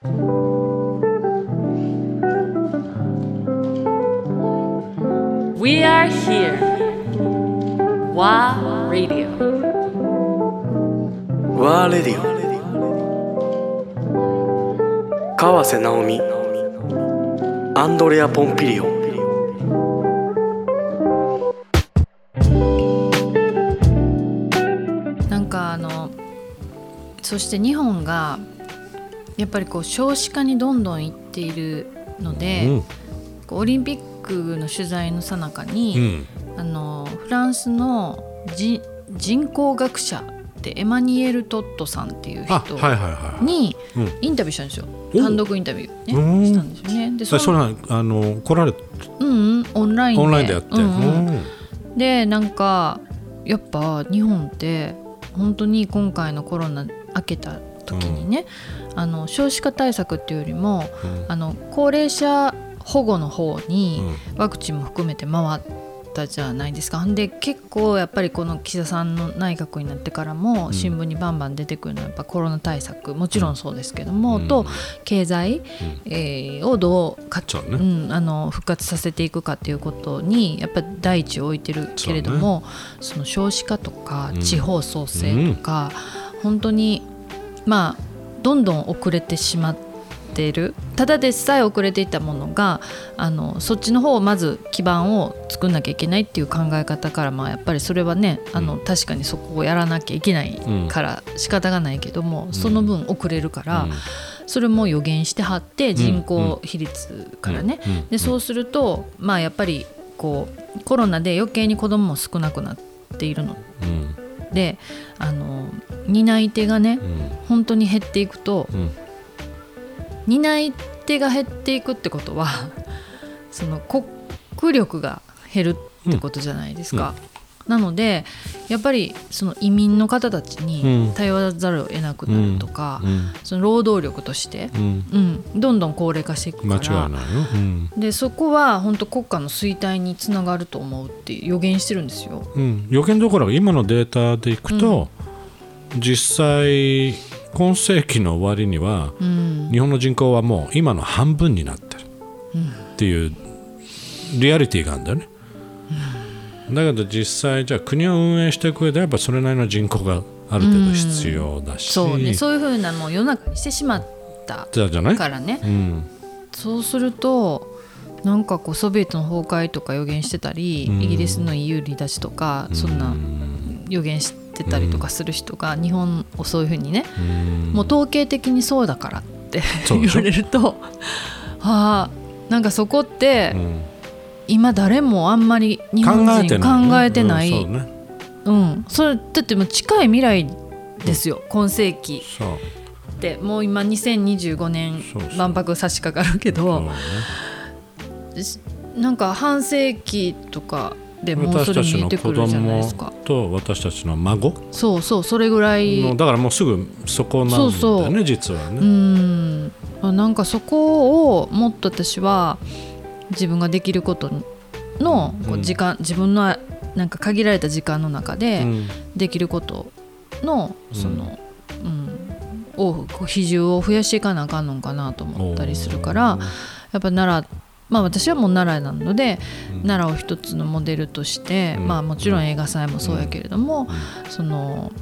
We are here. WA Radio. ワーレディオ川瀬直美アンドレア・ポンピリオンなんかあのそして日本がやっぱりこう少子化にどんどんいっているので、うん。オリンピックの取材の最中に、うん。あのフランスのじ人口学者でエマニエル・トットさんっていう人にうん。インタビューしたんですよ、お。単独インタビュー、うん。ね、したんですよね。でそれそれはあの来られうんうん、オンラインで。オンラインでやって、うんうん。うん。でなんかやっぱ日本って本当に今回のコロナ明けた時にね、あの少子化対策っていうよりもあの高齢者保護の方にワクチンも含めて回ったじゃないですか。で結構やっぱりこの岸田さんの内閣になってからも新聞にバンバン出てくるのはやっぱコロナ対策もちろんそうですけども、うん。と経済、えーをどうかそうん、あの復活させていくかっていうことにやっぱり第一を置いてるけれどもそ,、の少子化とかうん。地方創生とか、本当にまあどんどん遅れてしまってる。ただでさえ遅れていたものがあのそっちの方をまず基盤を作んなきゃいけないっていう考え方からまあやっぱりそれはねあの、確かにそこをやらなきゃいけないから仕方がないけども、その分遅れるから。うん。それも予言してはって人口比率からね、うん。うん。でそうするとまあやっぱりこうコロナで余計に子供も少なくなっているの。うんであの担い手がねうん。本当に減っていくとうん。担い手が減っていくってことはその国力が減るってことじゃないですか。なのでやっぱりその移民の方たちうん。に頼らざるを得なくなるとか、うん。その労働力として、うん。うん、どんどん高齢化していく間から。違いないよ、うん。でそこは本当国家の衰退につながると思うって予言してるんですよ。うん、予見どころか今のデータでいくと、実際今世紀の終わりには、うん。日本の人口はもう今の半分になってるっていうリアリティがあるんだよね、だけど実際じゃあ国を運営していく上でやっぱそれなりの人口がある程度必要だし、そうね。そういうふうなのを世の中にしてしまったじゃあじゃないからね。うん。そうするとなんかこうソビエトの崩壊とか予言してたり、うん。イギリスの EU 離脱とか、そんな予言してたりとかする人が日本をそういうふうにね、うん。もう統計的にそうだからって言われるとああなんかそこって、うん今誰もあんまり日本人考えてない。うんそうね。うん、それだってもう近い未来ですよ、今世紀。ってもう今2025年万博差し掛かるけどね。なんか半世紀とかでもうそれ見えてくるじゃないですか。と私たちの孫？そうそうそれぐらいのだからもうすぐそこなんだよねそう。そう実はね、うん。あなんかそこをもっと私は自分ができることのこう時間、自分のなんか限られた時間の中でうん。できることのその、うんをこう比重を増やしていかなあかんのかなと思ったりするからやっぱ奈良まあ私はもう奈良なので、奈良を一つのモデルとして、うん。まあもちろん映画祭もそうやけれども、その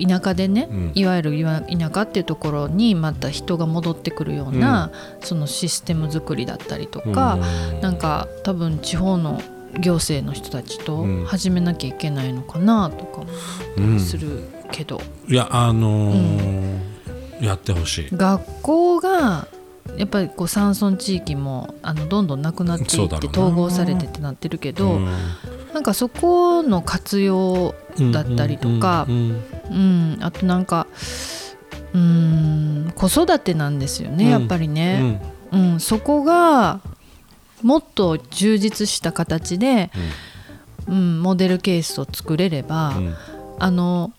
田舎でね、うん。いわゆる田舎っていうところにまた人が戻ってくるような、そのシステム作りだったりとか、うん。なんか多分地方の行政の人たちとうん。始めなきゃいけないのかなとか思ったりするけど、いやあのーやってほしい。学校がやっぱりこう山村地域もあのどんどんなくなっていって統合されてってなってるけど、うん。なんかそこの活用だったりとか、うんうん、あとなんかうん子育てなんですよね、うん。やっぱりね、うん。そこがもっと充実した形で、うんモデルケースを作れれば、うん。あの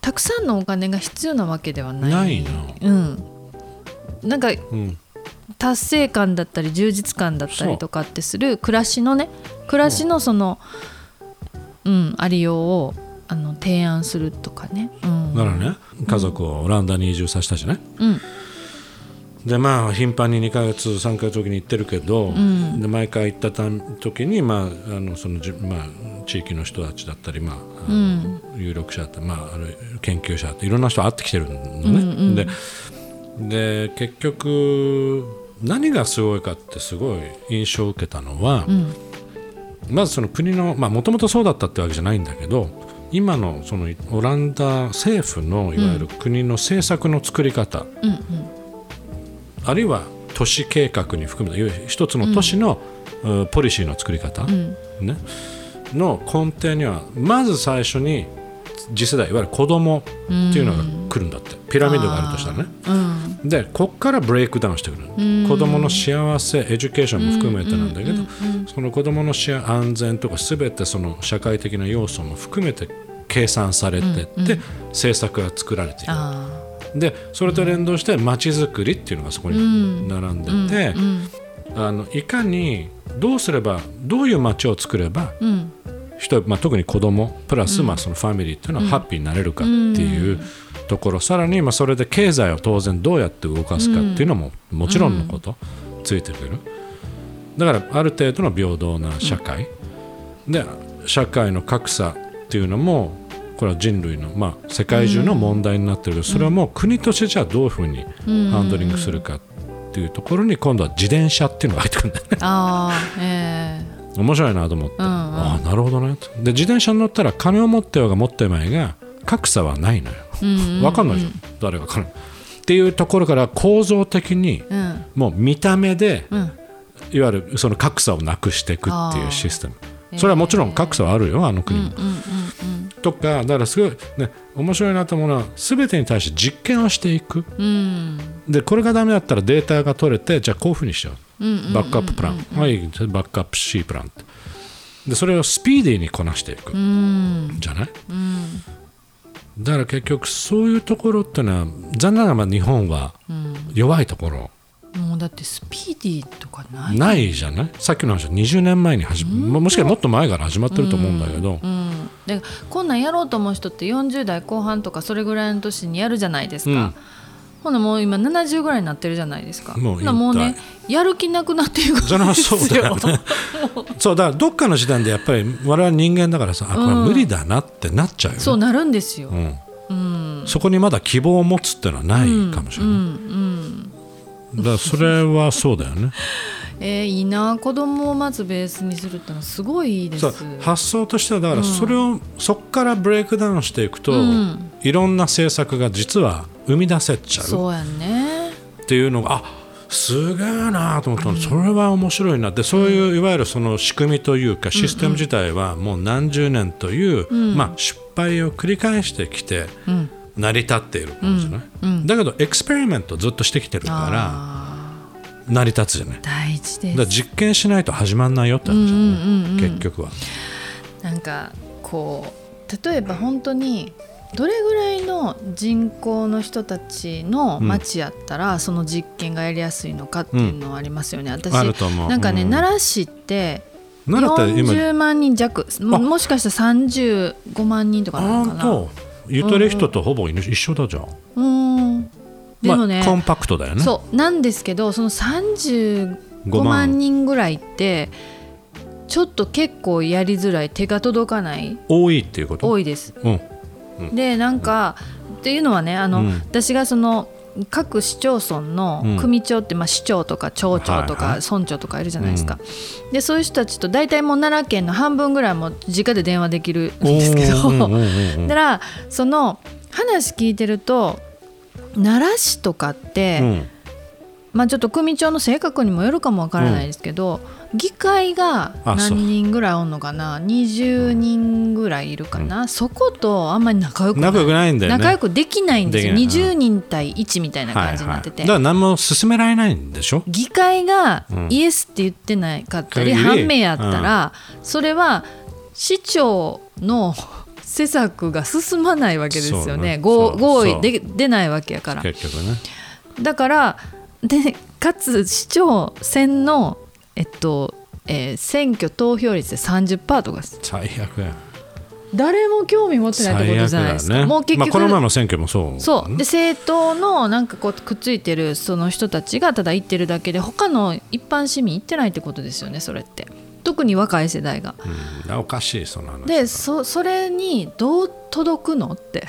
たくさんのお金が必要なわけではない。なうん、なんかうん。達成感だったり充実感だったりとかってする暮らしのね暮らしのその、うん、ありようをあの提案するとかね。うん、だからね。家族をオランダに移住させたじゃないうん。でまあ頻繁に2ヶ月3ヶ月時に行ってるけど、で毎回行ったた時に、まあ、あのそのじ、まあ、地域の人たちだったり、まああの有力者だったり、まあ、ある研究者だったりいろんな人会ってきてるのね。でで結局何がすごいかってすごい印象を受けたのは、まずその国のもともとそうだったってわけじゃないんだけど今のそのオランダ政府のいわゆる国の政策の作り方、あるいは都市計画に含めた一つの都市の、うん。ポリシーの作り方、ね、の根底にはまず最初に次世代いわゆる子供っていうのが来るんだって、ピラミッドがあるとしたらね。でこっからブレイクダウンしてくる、子供の幸せエデュケーションも含めてなんだけど、その子供の幸安全とか全てその社会的な要素も含めて計算されてって、政策が作られている。あでそれと連動して街づくりっていうのがそこに並んでて、あのいかにどうすればどういう街を作れば、人まあ、特に子供プラス、まあ、そのファミリーっていうのはハッピーになれるかっていうところ、さらに、まあ、それで経済を当然どうやって動かすかっていうのも、もちろんのこと、ついてくる。だからある程度の平等な社会、で社会の格差っていうのもこれは人類の、まあ、世界中の問題になってるけど、それはもう国としてじゃあどういうふうにハンドリングするかっていうところに今度は自転車っていうのが入ってくるんだよね。あーえ面白いなと思って、んうん。ああなるほどね。とで自転車に乗ったら金を持ってようが持ってまいが格差はないのよ、分かんないじゃん。誰が金。っていうところから構造的にえうん。もう見た目で、うん。いわゆるその格差をなくしていくっていうシステム。ー。それはもちろん格差はあるよあの国も、うんうんとかだからすごいね面白いなと思うのは全てに対して実験をしていく。うん。でこれがダメだったらデータが取れてじゃあこういうふうにしよう,、うんうんバックアッププラン、はい。バックアップ C プランって。でそれをスピーディーにこなしていく、うん。じゃない、だから結局そういうところってのは残念ながらまあ日本は弱いところもうだってスピーディーとかない。ないじゃない？さっきの話は20年前に始ま、もしかしたらもっと前から始まってると思うんだけど、うん、でこんなんやろうと思う人って40代後半とかそれぐらいの年にやるじゃないですか、うん。ほなもう今70ぐらいになってるじゃないですか。もうほなもうねやる気なくなっていくんですそれはそうだよ。よねそうだからどっかの時点でやっぱり我々人間だからさあこれ無理だなってなっちゃうよね、そうなるんですよ、うん。うん。そこにまだ希望を持つっていうのはないかもしれない、うんうんだそれはそうだよね。えーいいな子供をまずベースにするってのはすごいいいです発想としてはだからそれを、そこからブレイクダウンしていくと、ん。いろんな政策が実は生み出せちゃう。そうやんね。っていうのがあすげえなと思ったの、それは面白いな。ってそういういわゆるその仕組みというかシステム自体はもう何十年という、まあ、失敗を繰り返してきてうん成り立っているものじゃない、だけどエクスペリメントをずっとしてきてるかあら成り立つじゃない。ー大事です。だ実験しないと始まんないよって話じゃない、結局は。なんかこう例えば本当にどれぐらいの人口の人たちの町やったら、その実験がやりやすいのかっていうのはありますよね、私あると思う。なんかね、うん。奈良市って奈良って今40万人弱。ももしかしたら35万人とかなのかな？ゆとり人とほぼ一緒だじゃん、うん。でもね、まあ、コンパクトだよね。そうなんですけどその35万人ぐらいってちょっと結構やりづらい手が届かない。多いっていうこと？多いです。うん。でなんか、っていうのはねあの、うん。私がその各市町村のうん。組長って、まあ、市長とか町長とか村長とかいるじゃないですか、でそういう人たちと大体もう奈良県の半分ぐらいも直で電話できるんですけど、だからその話聞いてると奈良市とかって、うんまあ、ちょっと組長の性格にもよるかもわからないですけど、議会が何人ぐらいおんのかな？20人ぐらいいるかな、そことあんまり仲良くない。仲良くないんだよね。仲良くできないんですよ。できない。20人対1みたいな感じになってて、はいはい、だから何も進められないんでしょ？議会がうん。イエスって言ってないかったり、限り反面やったら、それは市長の施策が進まないわけですよね。ね。合意で出ないわけやから。結局ね。だからでかつ市長選の、えっとえー選挙投票率で30%とか。です最悪や。誰も興味持ってないってことじゃないですか、ね。もう結局、まあ、この前の選挙もそう。そう。で政党のなんかこうくっついてるその人たちがただ行ってるだけで他の一般市民行ってないってことですよねそれって特に若い世代が。うん、おかしいその話でそそれにどう届くのって。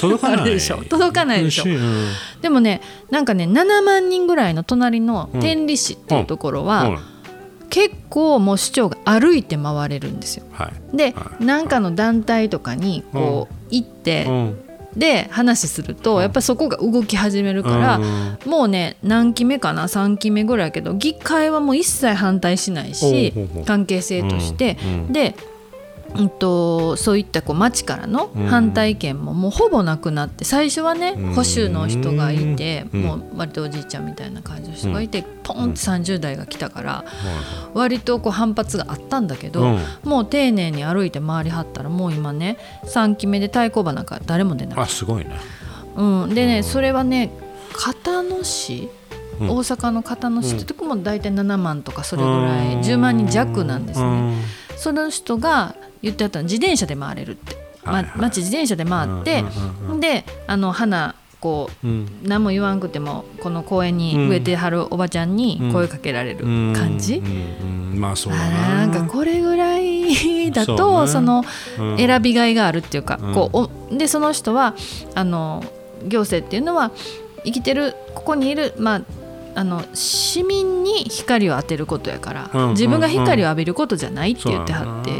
届かない。でしょ。届かないでしょ。うん。でもねなんかね7万人ぐらいの隣の天理市っていうところは、うん。結構もう市長が歩いて回れるんですよ。はい。ではい。なんかの団体とかにこう行って、うんで話するとやっぱりそこが動き始めるから、うん。もうね何期目かな？3期目ぐらいやけど議会はもう一切反対しないし関係性として、で、うん、とそういったこう町からのうん。反対意見ももうほぼなくなって最初はねうん。保守の人がいて、うん。もう割とおじいちゃんみたいな感じの人がいて、ポンって30代が来たから割とこう反発があったんだけど、うん。もう丁寧に歩いて回りはったらもう今ね3期目で太鼓判なんか誰も出なかっあすごいね。た、うん、でね、うん。それはね片野市うん。大阪の片野市ってとこも大体7万とかそれぐらいうん。10万人弱なんですね。うん。その人が言ってあったの自転車で回れるって、まはいはい。街自転車で回って、うんであの花こううん。何も言わんくてもこの公園に植えてはるおばちゃんに声かけられる感じ、うんうんうん。まあそうだあななんかこれぐらいだとそうね。そのうん。選びがいがあるっていうか、うん。こうおでその人はあの行政っていうのは生きてるここにいる、まあ、あの市民に光を当てることやから、うん自分が光を浴びることじゃないって言ってはって。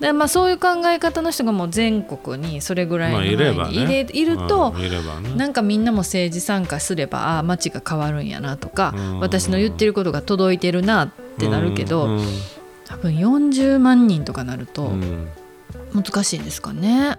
でまあ、そういう考え方の人がもう全国にそれぐらいのまあいればね。いれいると、うんね。なんかみんなも政治参加すればああ街が変わるんやなとか、うん。私の言ってることが届いてるなってなるけど、うん多分40万人とかなるとうん。難しいんですかね。